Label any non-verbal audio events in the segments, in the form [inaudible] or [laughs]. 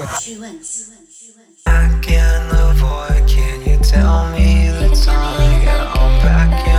it. I can't avoid, can you tell me the time? Yeah, I'm back in.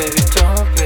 baby, don't.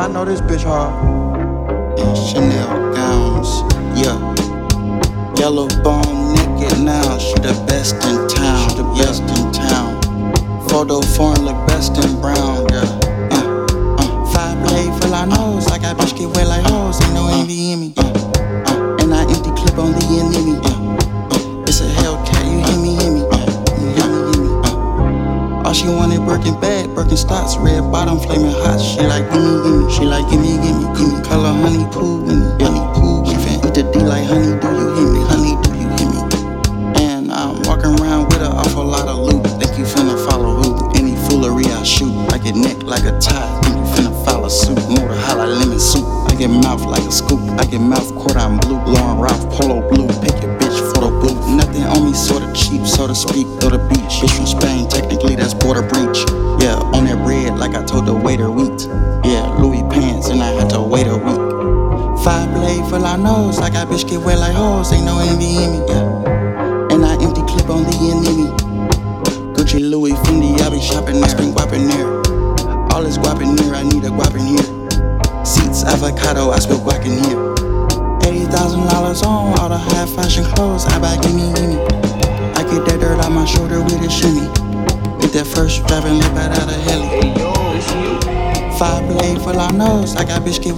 I know this bitch hard. Chanel gowns, yeah. Yellow bone naked now, she the best in town, she the best in town. Photo foreign look best in brown, yeah. Uh, uh. Five nose, bitch get wet like hoes, ain't no envy in me. Uh, uh. And I empty clip on the yeah. Uh, it's a Hellcat, you hear me, hear me, yeah. Me, uh. All she wanted Birkin bag, Birkenstocks, red bottom, flaming hot. She like gimme, she like gimme, gimme, gimme. Color honey poo, when honey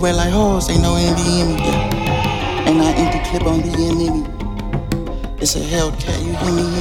wet like hoes. Ain't no me, yeah. And I empty clip on the enemy. It's a Hellcat, you hear me.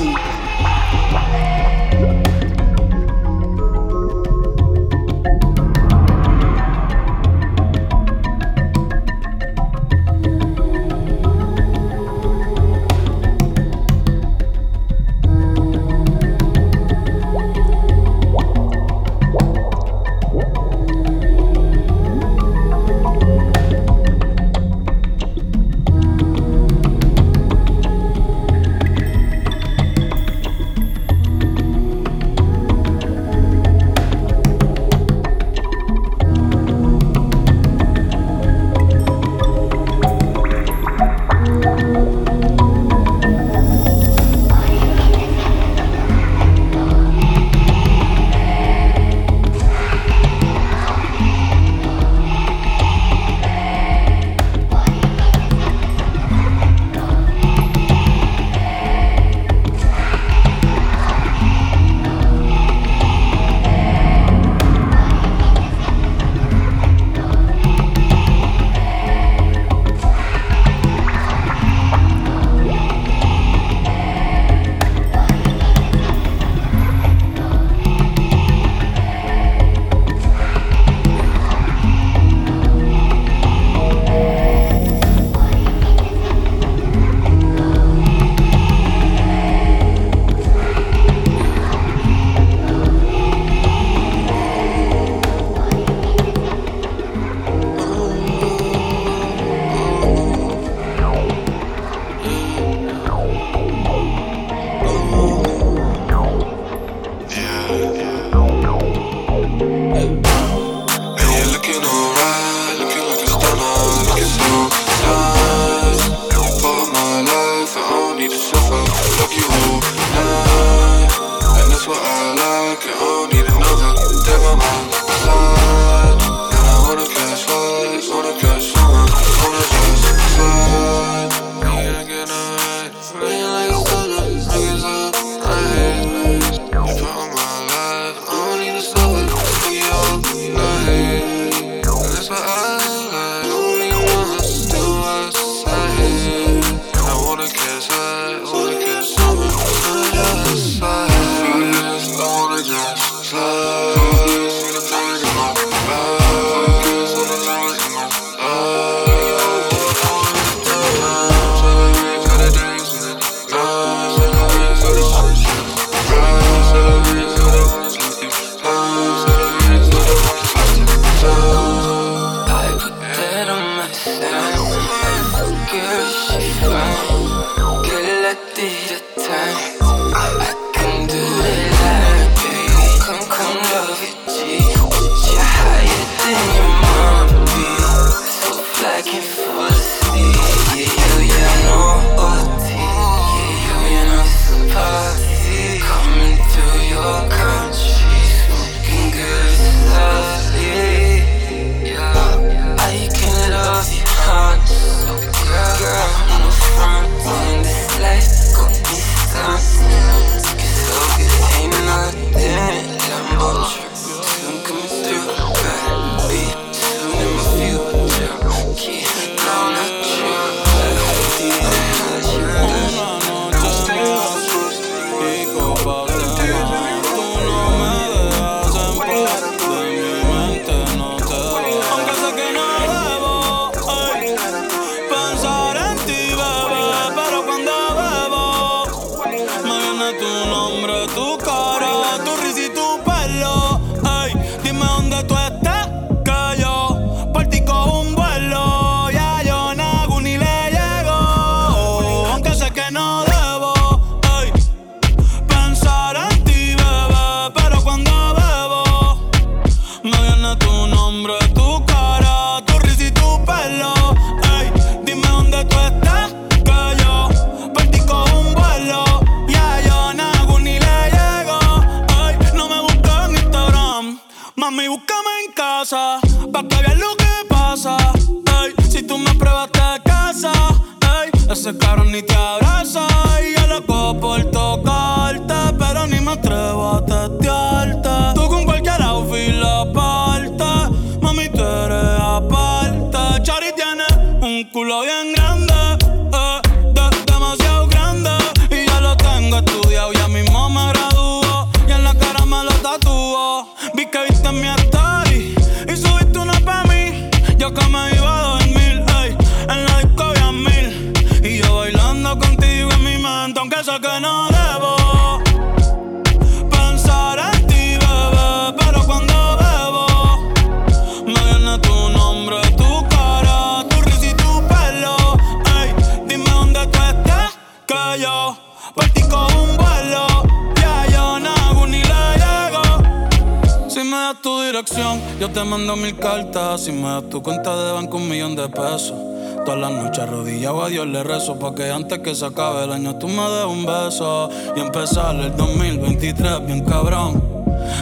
Rezo Pa' que antes que se acabe el año tú me des un beso. Y empezar el 2023 bien cabrón.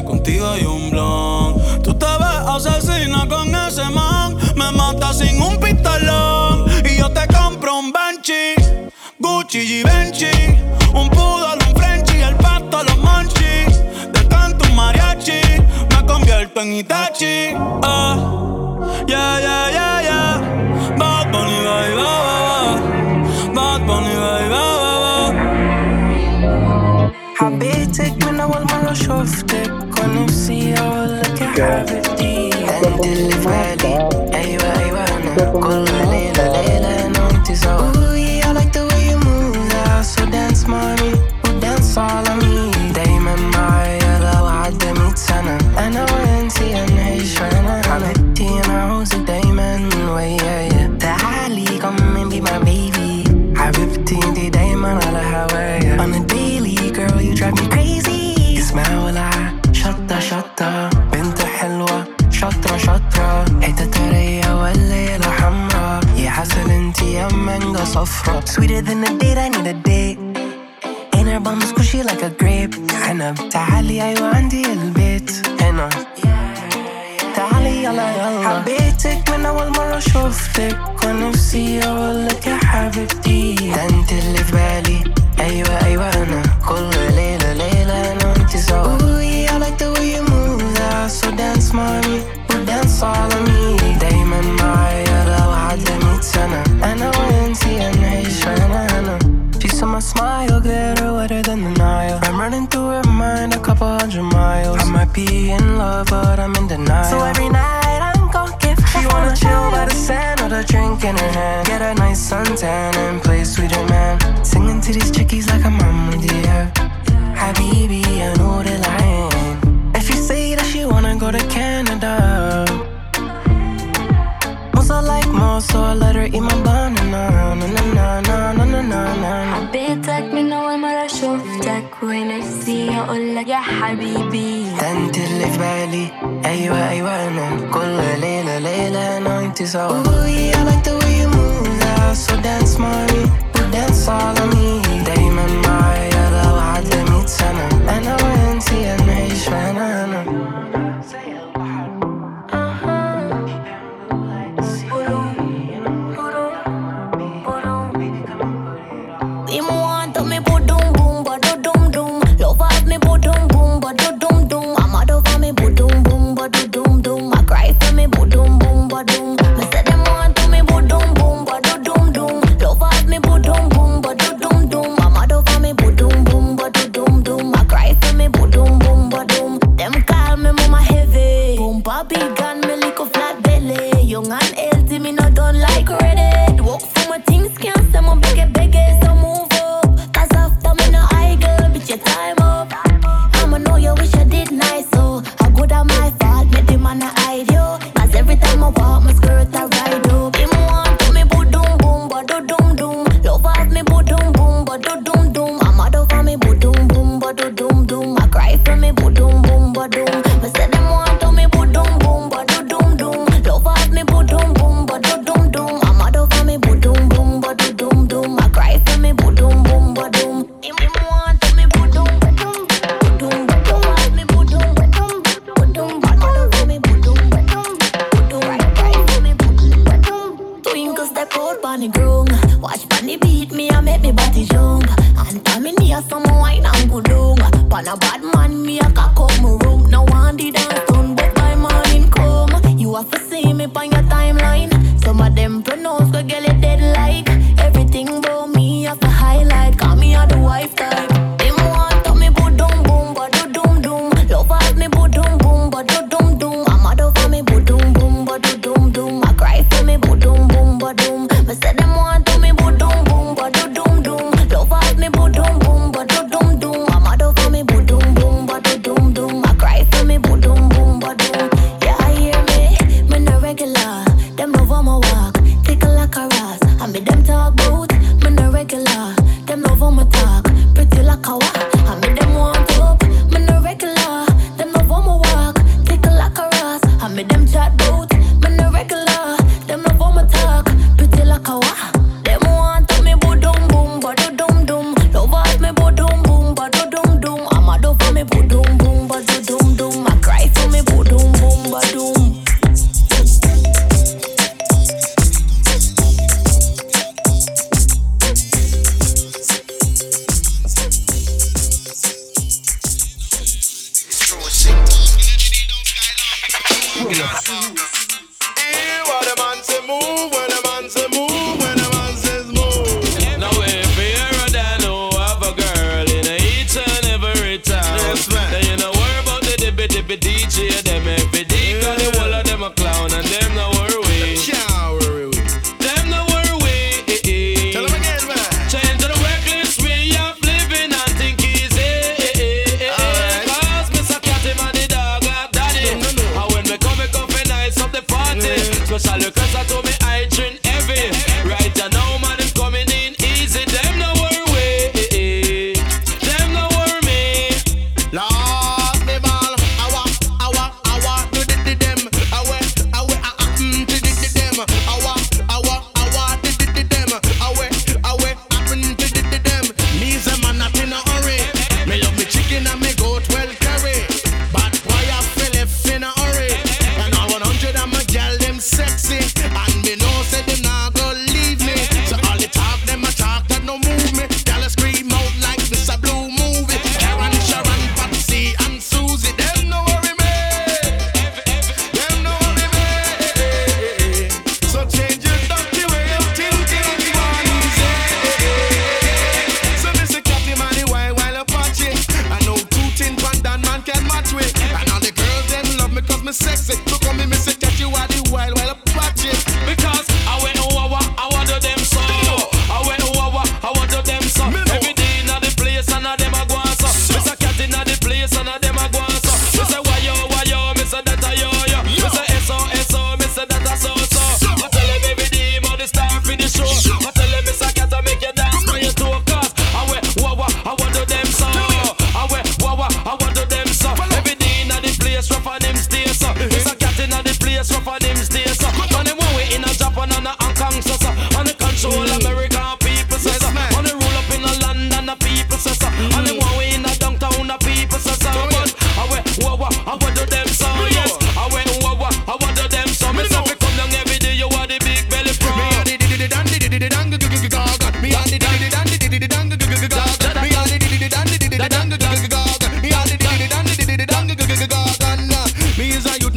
Contigo hay un blon. Tú te ves asesina con ese man. Me mata sin un pistolón. Y yo te compro un Benchi Gucci y Benchi Un poodle, un Frenchy El pasto, los monchis Te canto un mariachi Me convierto en Itachi. Ah, yeah, yeah, yeah, حبيتك من أول مرة شفتك. ونفسي أقولك يا حبيبتي. أنت اللي في بالي. أيوة أيوة أنا كل ليلة ليلة أنا وأنت سوا. Ooh, I like the way you move. That So dance mommy. ودانس على مي دايما معايا لو عدى مية سنة. أنا وأنتي هنعيش أنا حبيبتي أنا عاوزك دايما. صفرا Sweeter than a date I need a date. Ain't her bum squishy like a grape. عنب تعالي أيوة عندي البيت هنا تعالي يلا يلا حبيتك من أول مرة شفتك ونفسي أقولك يا حبيبتي ده انت اللي في بالي أيوة أيوة أنا كل ليلة ليلة أنا وانت سوا Ooh, yeah, I like the way you move that So dance mommy. ودانس على مي دايما might be in love, but I'm in denial. So every night I'm gon' give her. She wanna chill by the sand with a drink in her hand. Get a nice suntan and play sweeter man. Singing to these chickies like I'm on dear. Habibi, I know the line. If you say that she wanna go to Canada. Mosa like more, so I let her eat my banana. أقولك يا حبيبي. ده انت اللي في بالي. أيوه أيوه أنا كل ليلة ليلة أنا وانت سوا. Ooh, I like the way you move So dance mommy ودانس على مي دايما معايا لو عدى مية سنة. أنا وأنتي هنعيش أنا أنا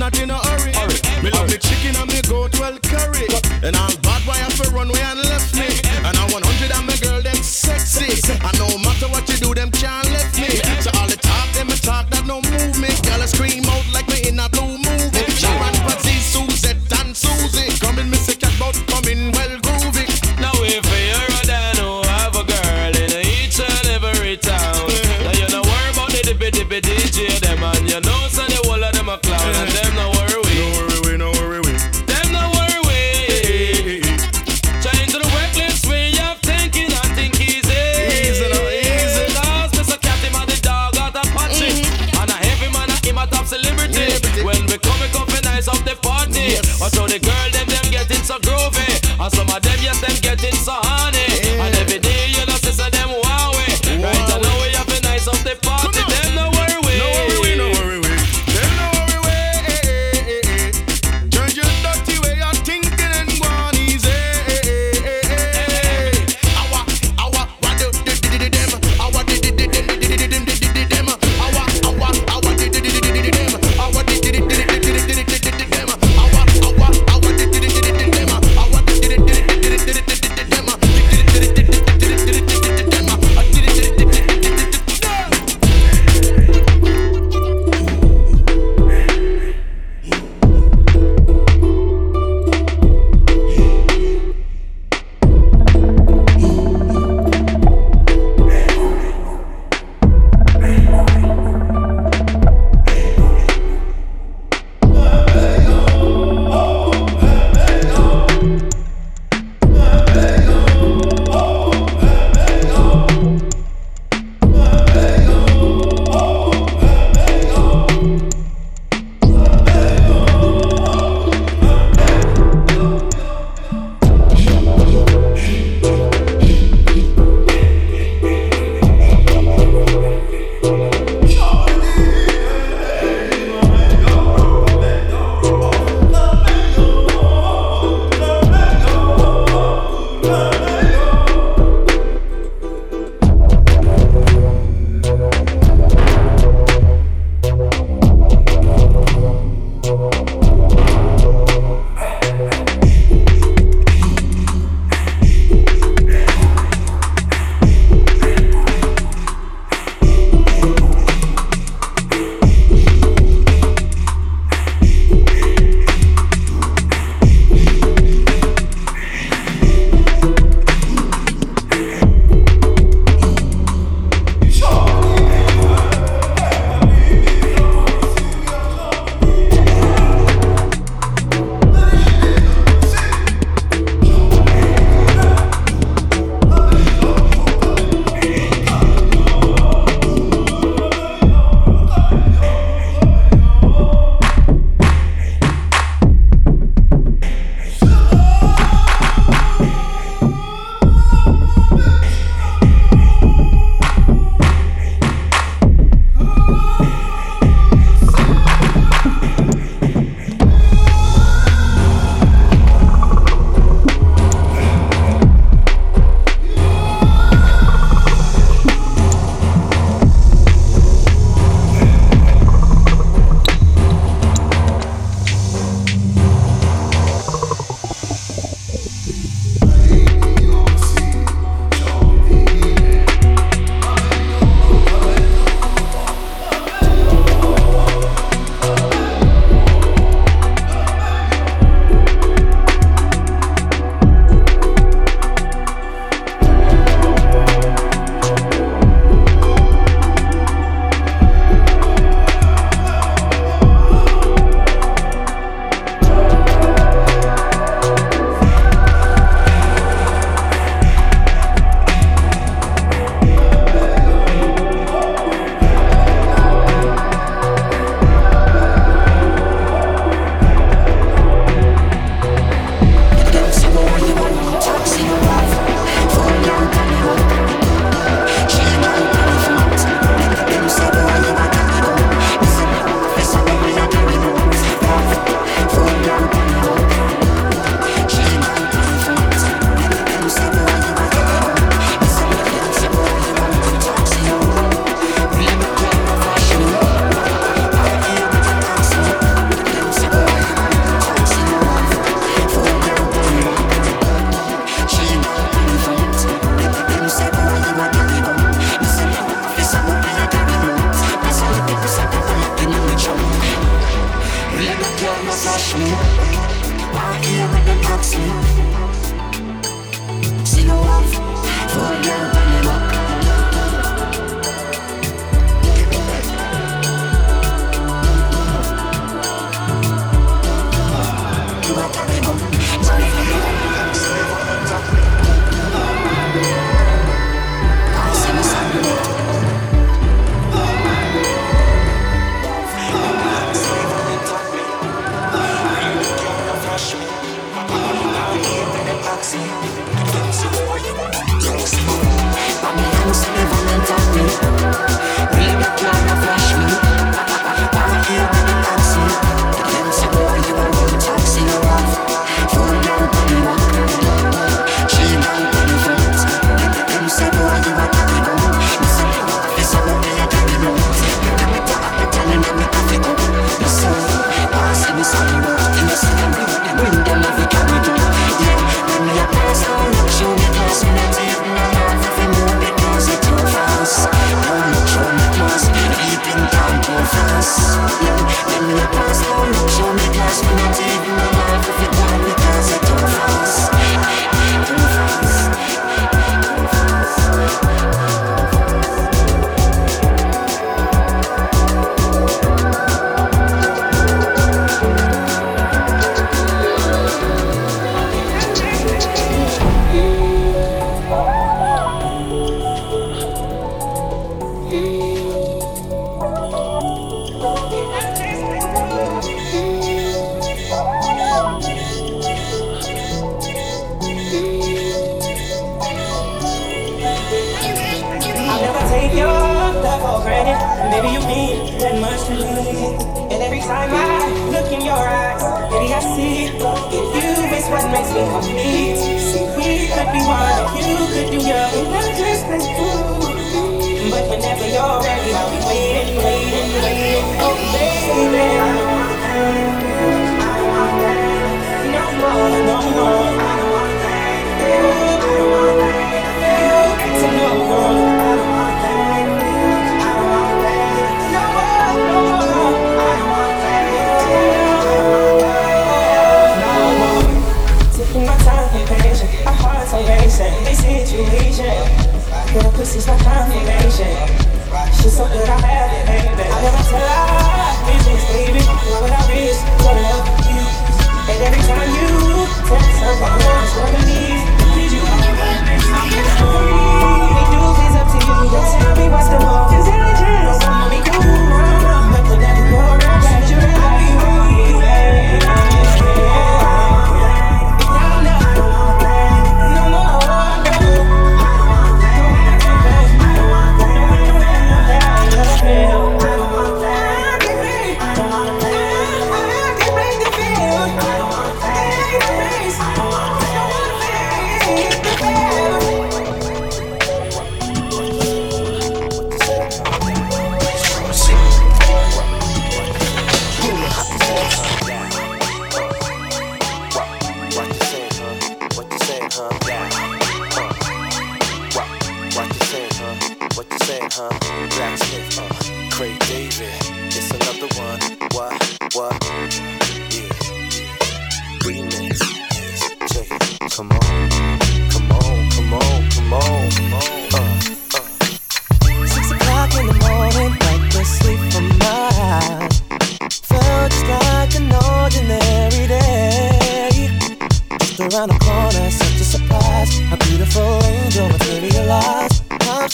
is a youth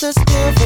to still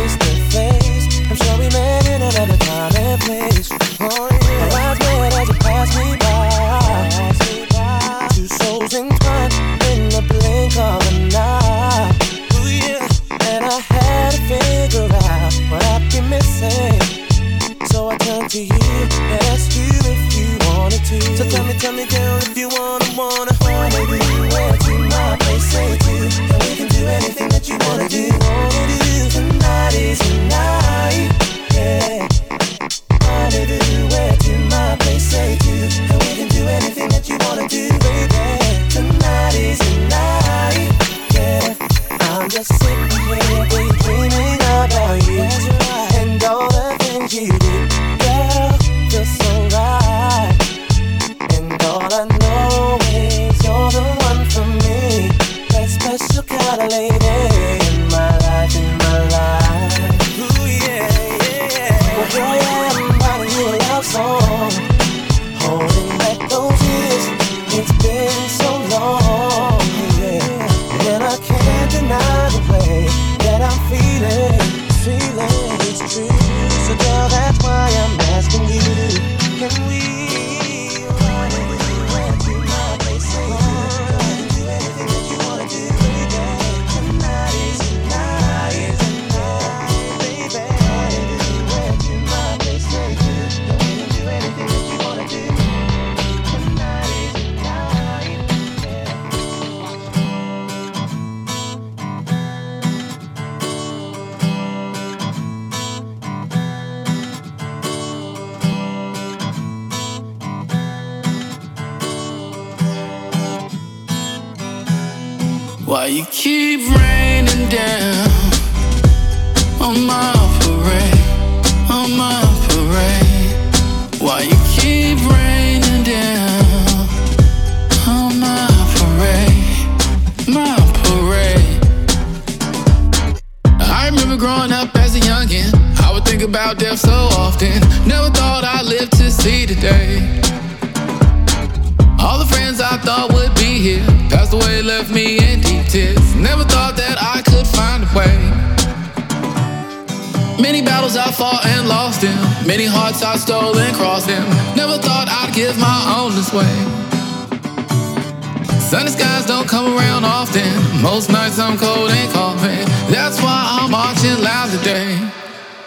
Why you keep raining down on my parade, on my parade? Why you keep raining down on my parade, my parade? I remember growing up as a youngin', I would think about death so often. Never thought I'd live to see today. Never thought that I could find a way. Many battles I fought and lost in, many hearts I stole and crossed in. Never thought I'd give my own this way. Sunny skies don't come around often. Most nights I'm cold and coughing. That's why I'm marching loud today.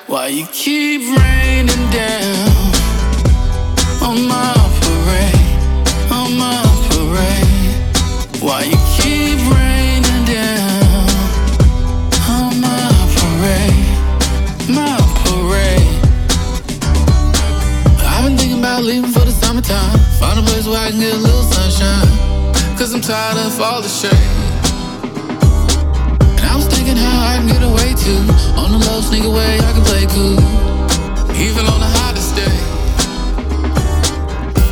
Why you keep raining down on my parade, on my parade? Why you summertime. Find a place where I can get a little sunshine. Cause I'm tired of all the shade. And I was thinking how I can get away too. On the low, sneak away, I can play cool. Even on the hottest day.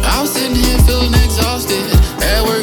I was sitting here feeling exhausted. At work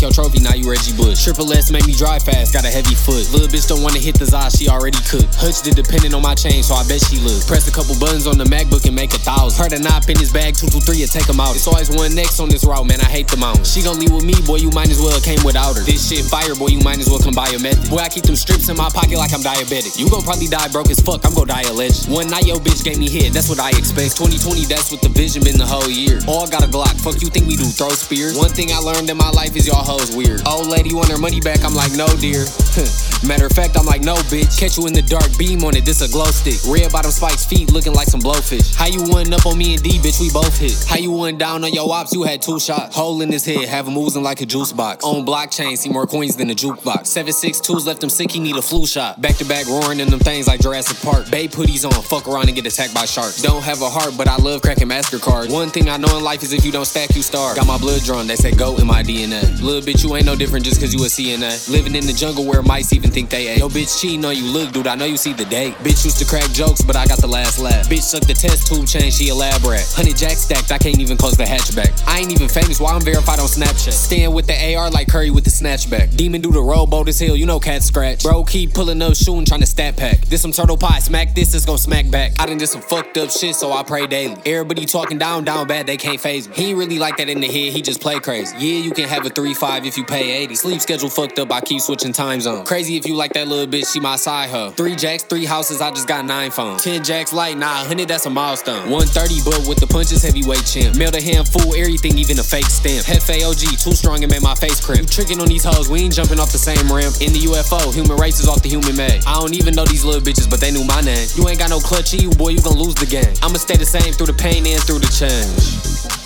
your trophy, now you Reggie Bush. Triple S make me drive fast, got a heavy foot. Little bitch don't wanna hit the za, she already cooked. Hutch did depending on my chain, so I bet she look. Press a couple buttons on the MacBook and make a thousand. Heard a knob in his bag, two two three, and take him out. It's always one next on this route, man. I hate the mountain. She gon' leave with me, boy. You might as well came without her. This shit fire, boy. You might as well come buy a method. Boy, I keep them strips in my pocket like I'm diabetic. You gon' probably die broke as fuck. I'm gon' die a legend. One night, yo bitch gave me hit. That's what I expect. 2020, that's what the vision been the whole year. All got a Glock. Fuck you think we do? Throw spears. One thing I learned in my life is y'all hoes weird. Old lady want her money back. I'm like, no, dear. [laughs] Matter of fact, I'm like, no, bitch. Catch you in the dark, beam on it. This a glow stick. Red bottom spikes, feet looking like some blowfish. How you one up on me and D, bitch? We both hit. How you one down on your ops? You had two shots. Hole in his head, have him oozing like a juice box. On blockchain, see more coins than a jukebox. Seven six twos left him sick. He need a flu shot. Back to back roaring in them things like Jurassic Park. Bay putties on, fuck around and get attacked by sharks. Don't have a heart, but I love cracking Mastercards. One thing I know in life is if you don't stack, you starve. Got my blood drawn, they say go in my DNA. Little bitch, you ain't no different just cause you a CNA. Living in the jungle where mice even think they ate. Yo, bitch cheating on you, look, dude, I know you see the date. Bitch used to crack jokes, but I got the last laugh. Bitch suck the test tube chain, she elaborate. Honey jack stacked, I can't even close the hatchback. I ain't even famous, why I'm verified on Snapchat. Stand with the AR like Curry with the snatchback. Demon do the rowboat as hell, you know cat scratch. Bro, keep pulling up, shooting, trying to stat pack. This some turtle pie, smack this, it's gon' smack back. I done did some fucked up shit, so I pray daily. Everybody talking down, down bad, they can't phase me. He ain't really like that in the head, he just play crazy. Yeah, you can have a 3-5 if you pay 80. Sleep schedule fucked up, I keep switching time zone. Crazy if you like that little bitch, she my side hoe. Three jacks, three houses, I just got nine phones. Ten jacks light, nah, 100, that's a milestone. 130, but with the punches, heavyweight champ. Mailed a handful, everything, even a fake stamp. Hefe OG, too strong and made my face crimp. You tricking on these hoes, we ain't jumping off the same ramp. In the UFO, human race is off the human made. I don't even know these little bitches, but they knew my name. You ain't got no clutch you, boy, you gon' lose the game. I'ma stay the same through the pain and through the change.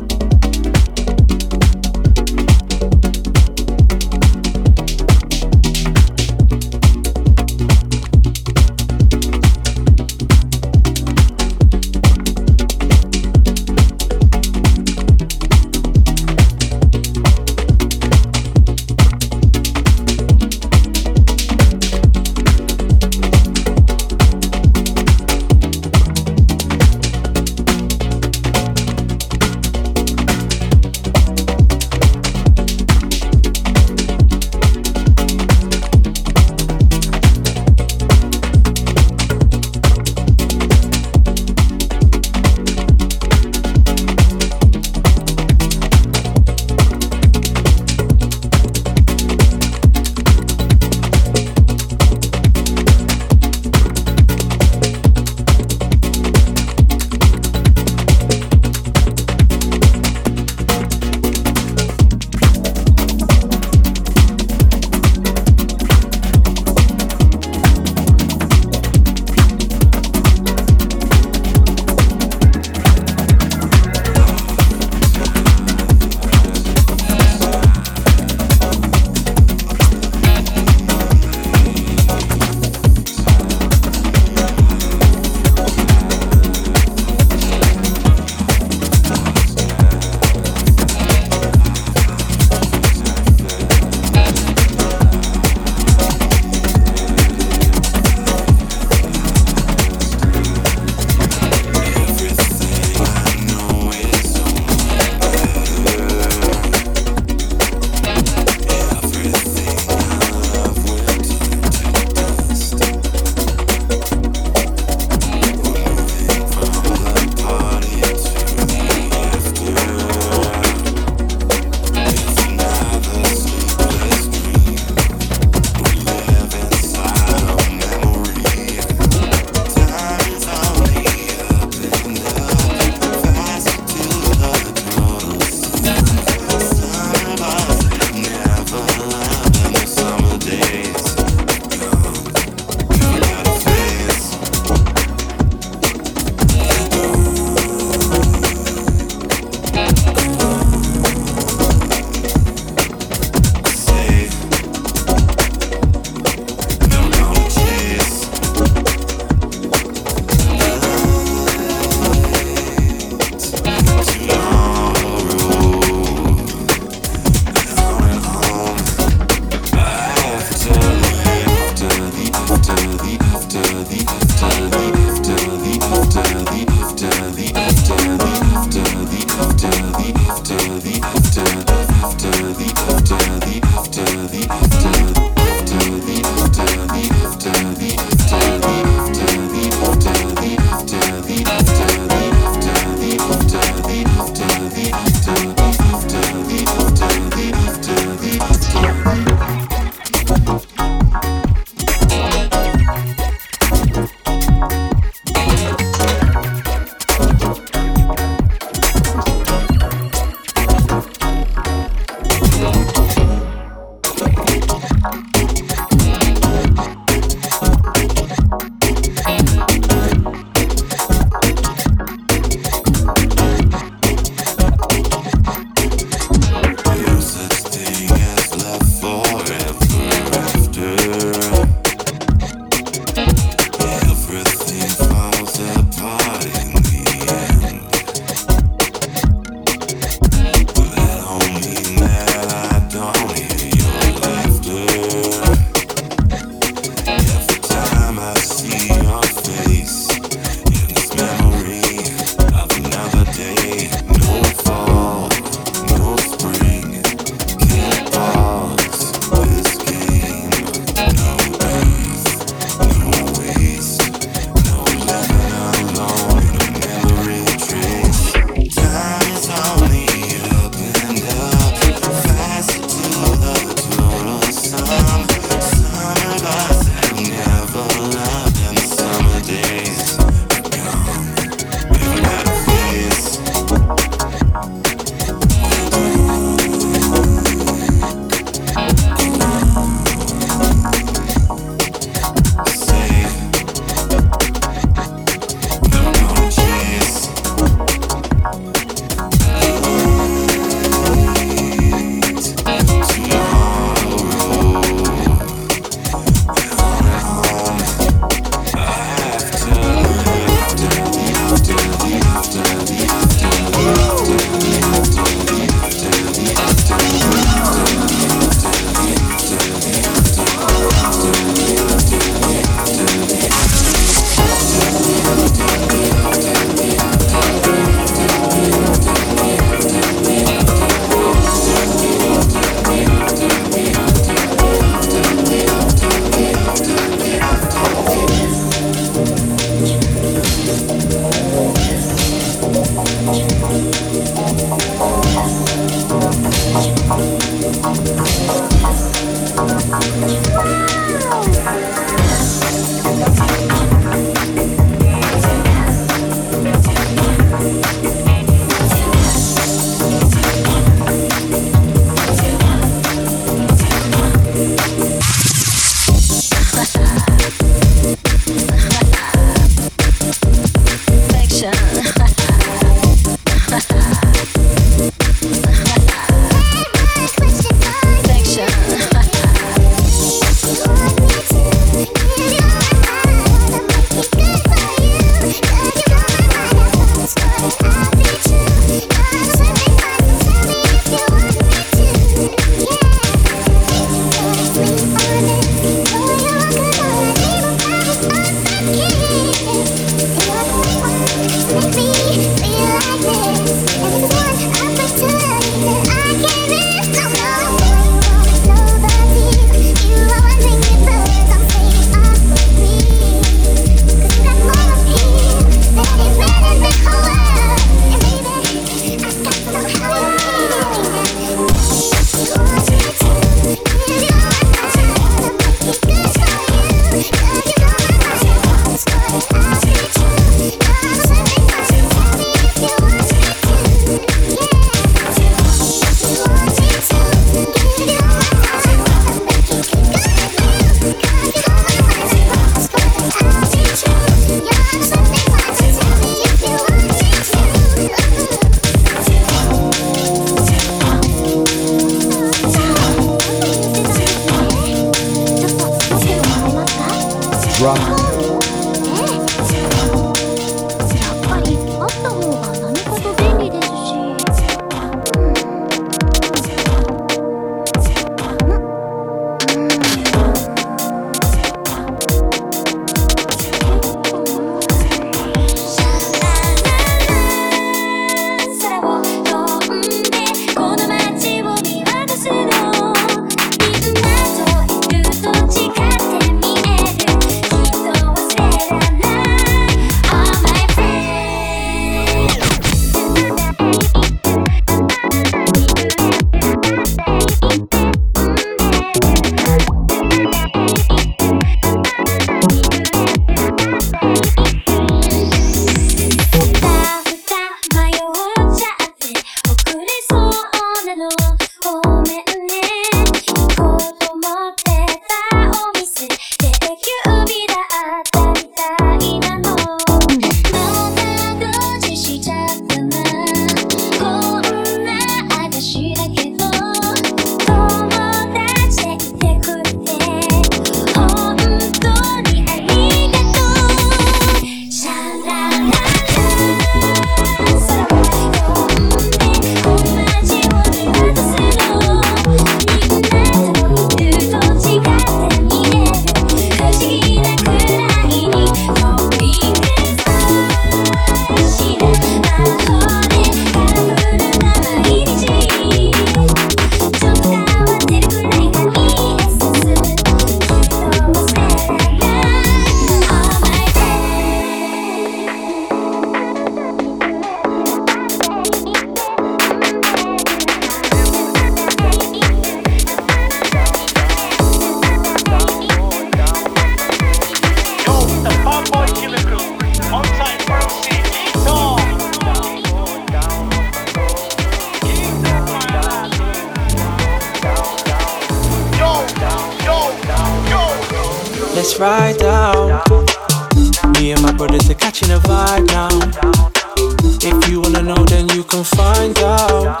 then you can find out.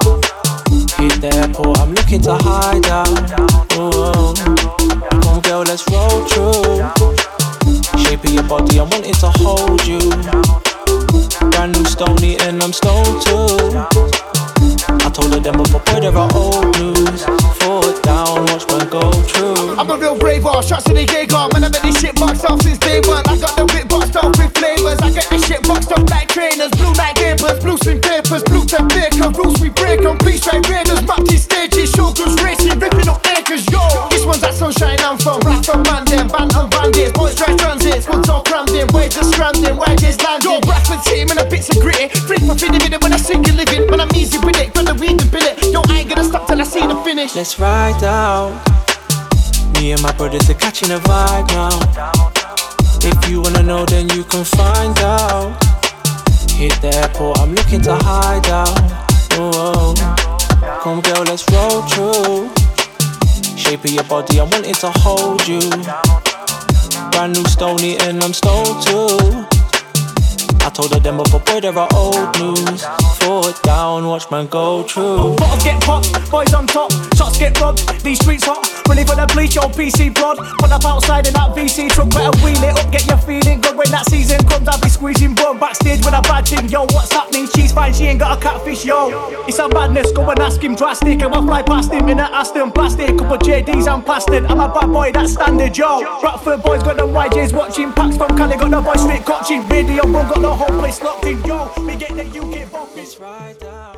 Hit the airport, I'm looking to hide out. Oh. Come girl, let's roll through. Shape of your body, I'm wanting to hold you. Brand new stony and I'm stoned too. I told her them before, boy, there are old news. Foot down, watch man go through. I'm a real brave boy, shots to the gay guard. Man, I've been this shit boxed off since day one. I got the whip boxed off with flavors. I get this shit boxed off like trainers. Rules papers, blue tap beer, rules we break on police train raiders, map these stages, shoguns racing, ripping up acres, yo! This one's that sunshine anthem, rap and banding, band and bandits, boys drive transits, squads all crammed in, waves are stranding, wages landing, yo, Bradford team and a bits of gritty, flip up in the minute when I sing and living, when I'm easy with it, gonna weed the billet, yo, I ain't gonna stop till I see the finish. Let's ride out. Me and my brothers are catching a vibe now. If you wanna know, then you can find out. Hit the airport, I'm looking to hide out. Come girl, let's roll through. Shape of your body, I'm wanting to hold you. Brand new stony and I'm stoned too. I told her them a boy there are old news. Foot down, watch man go through. Bottles get popped, boys on top, shots get robbed. These streets hot, ready for the bleach, your PC broad. Put up outside in that VC truck, better wheel it up, get your feeling good when that season comes. I'll be squeezing bum backstage with a badge in. Yo, what's happening? She's fine, she ain't got a catfish, yo. It's a madness, go and ask him drastic. I'm a fly past him in a Aston plastic. Couple JDs, I'm plastered. I'm a bad boy, that's standard, yo. Bradford boys got the YJs watching. Packs from Cali got the boys straight coaching. Radio one got the whole place locked in, yo. We get the focus. Let's ride out.